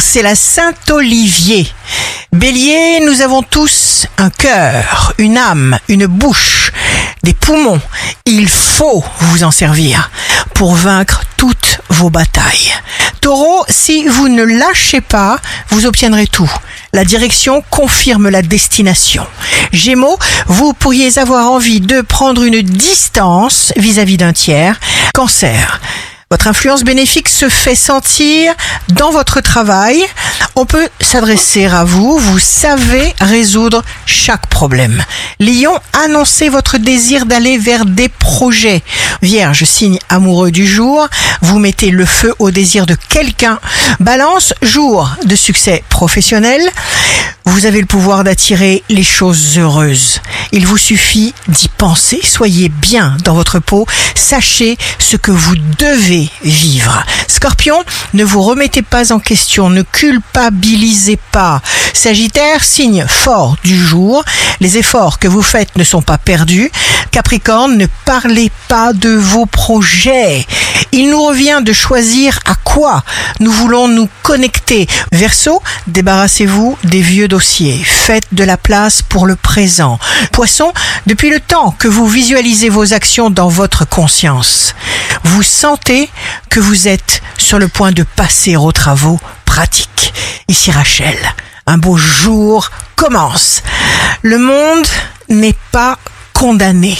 c'est la Saint-Olivier. Bélier, nous avons tous un cœur, une âme, une bouche, des poumons. Il faut vous en servir pour vaincre toutes vos batailles. Taureau, si vous ne lâchez pas, vous obtiendrez tout. La direction confirme la destination. Gémeaux, vous pourriez avoir envie de prendre une distance vis-à-vis d'un tiers. Cancer, votre influence bénéfique se fait sentir dans votre travail. On peut s'adresser à vous. Vous savez résoudre chaque problème. Lion, annoncez votre désir d'aller vers des projets. Vierge, signe amoureux du jour. Vous mettez le feu au désir de quelqu'un. Balance, jour de succès professionnel. Vous avez le pouvoir d'attirer les choses heureuses. Il vous suffit d'y penser. Soyez bien dans votre peau. Sachez ce que vous devez vivre. Scorpion, ne vous remettez pas en question. Ne culpabilisez pas. Sagittaire, signe fort du jour. Les efforts que vous faites ne sont pas perdus. Capricorne, ne parlez pas de vos projets. Il nous revient de choisir à quoi nous voulons nous connecter. Verseau, débarrassez-vous des vieux dossiers. Faites de la place pour le présent. Poisson, depuis le temps que vous visualisez vos actions dans votre conscience, vous sentez que vous êtes sur le point de passer aux travaux pratiques. Ici Rachel, un beau jour commence. Le monde n'est pas condamné.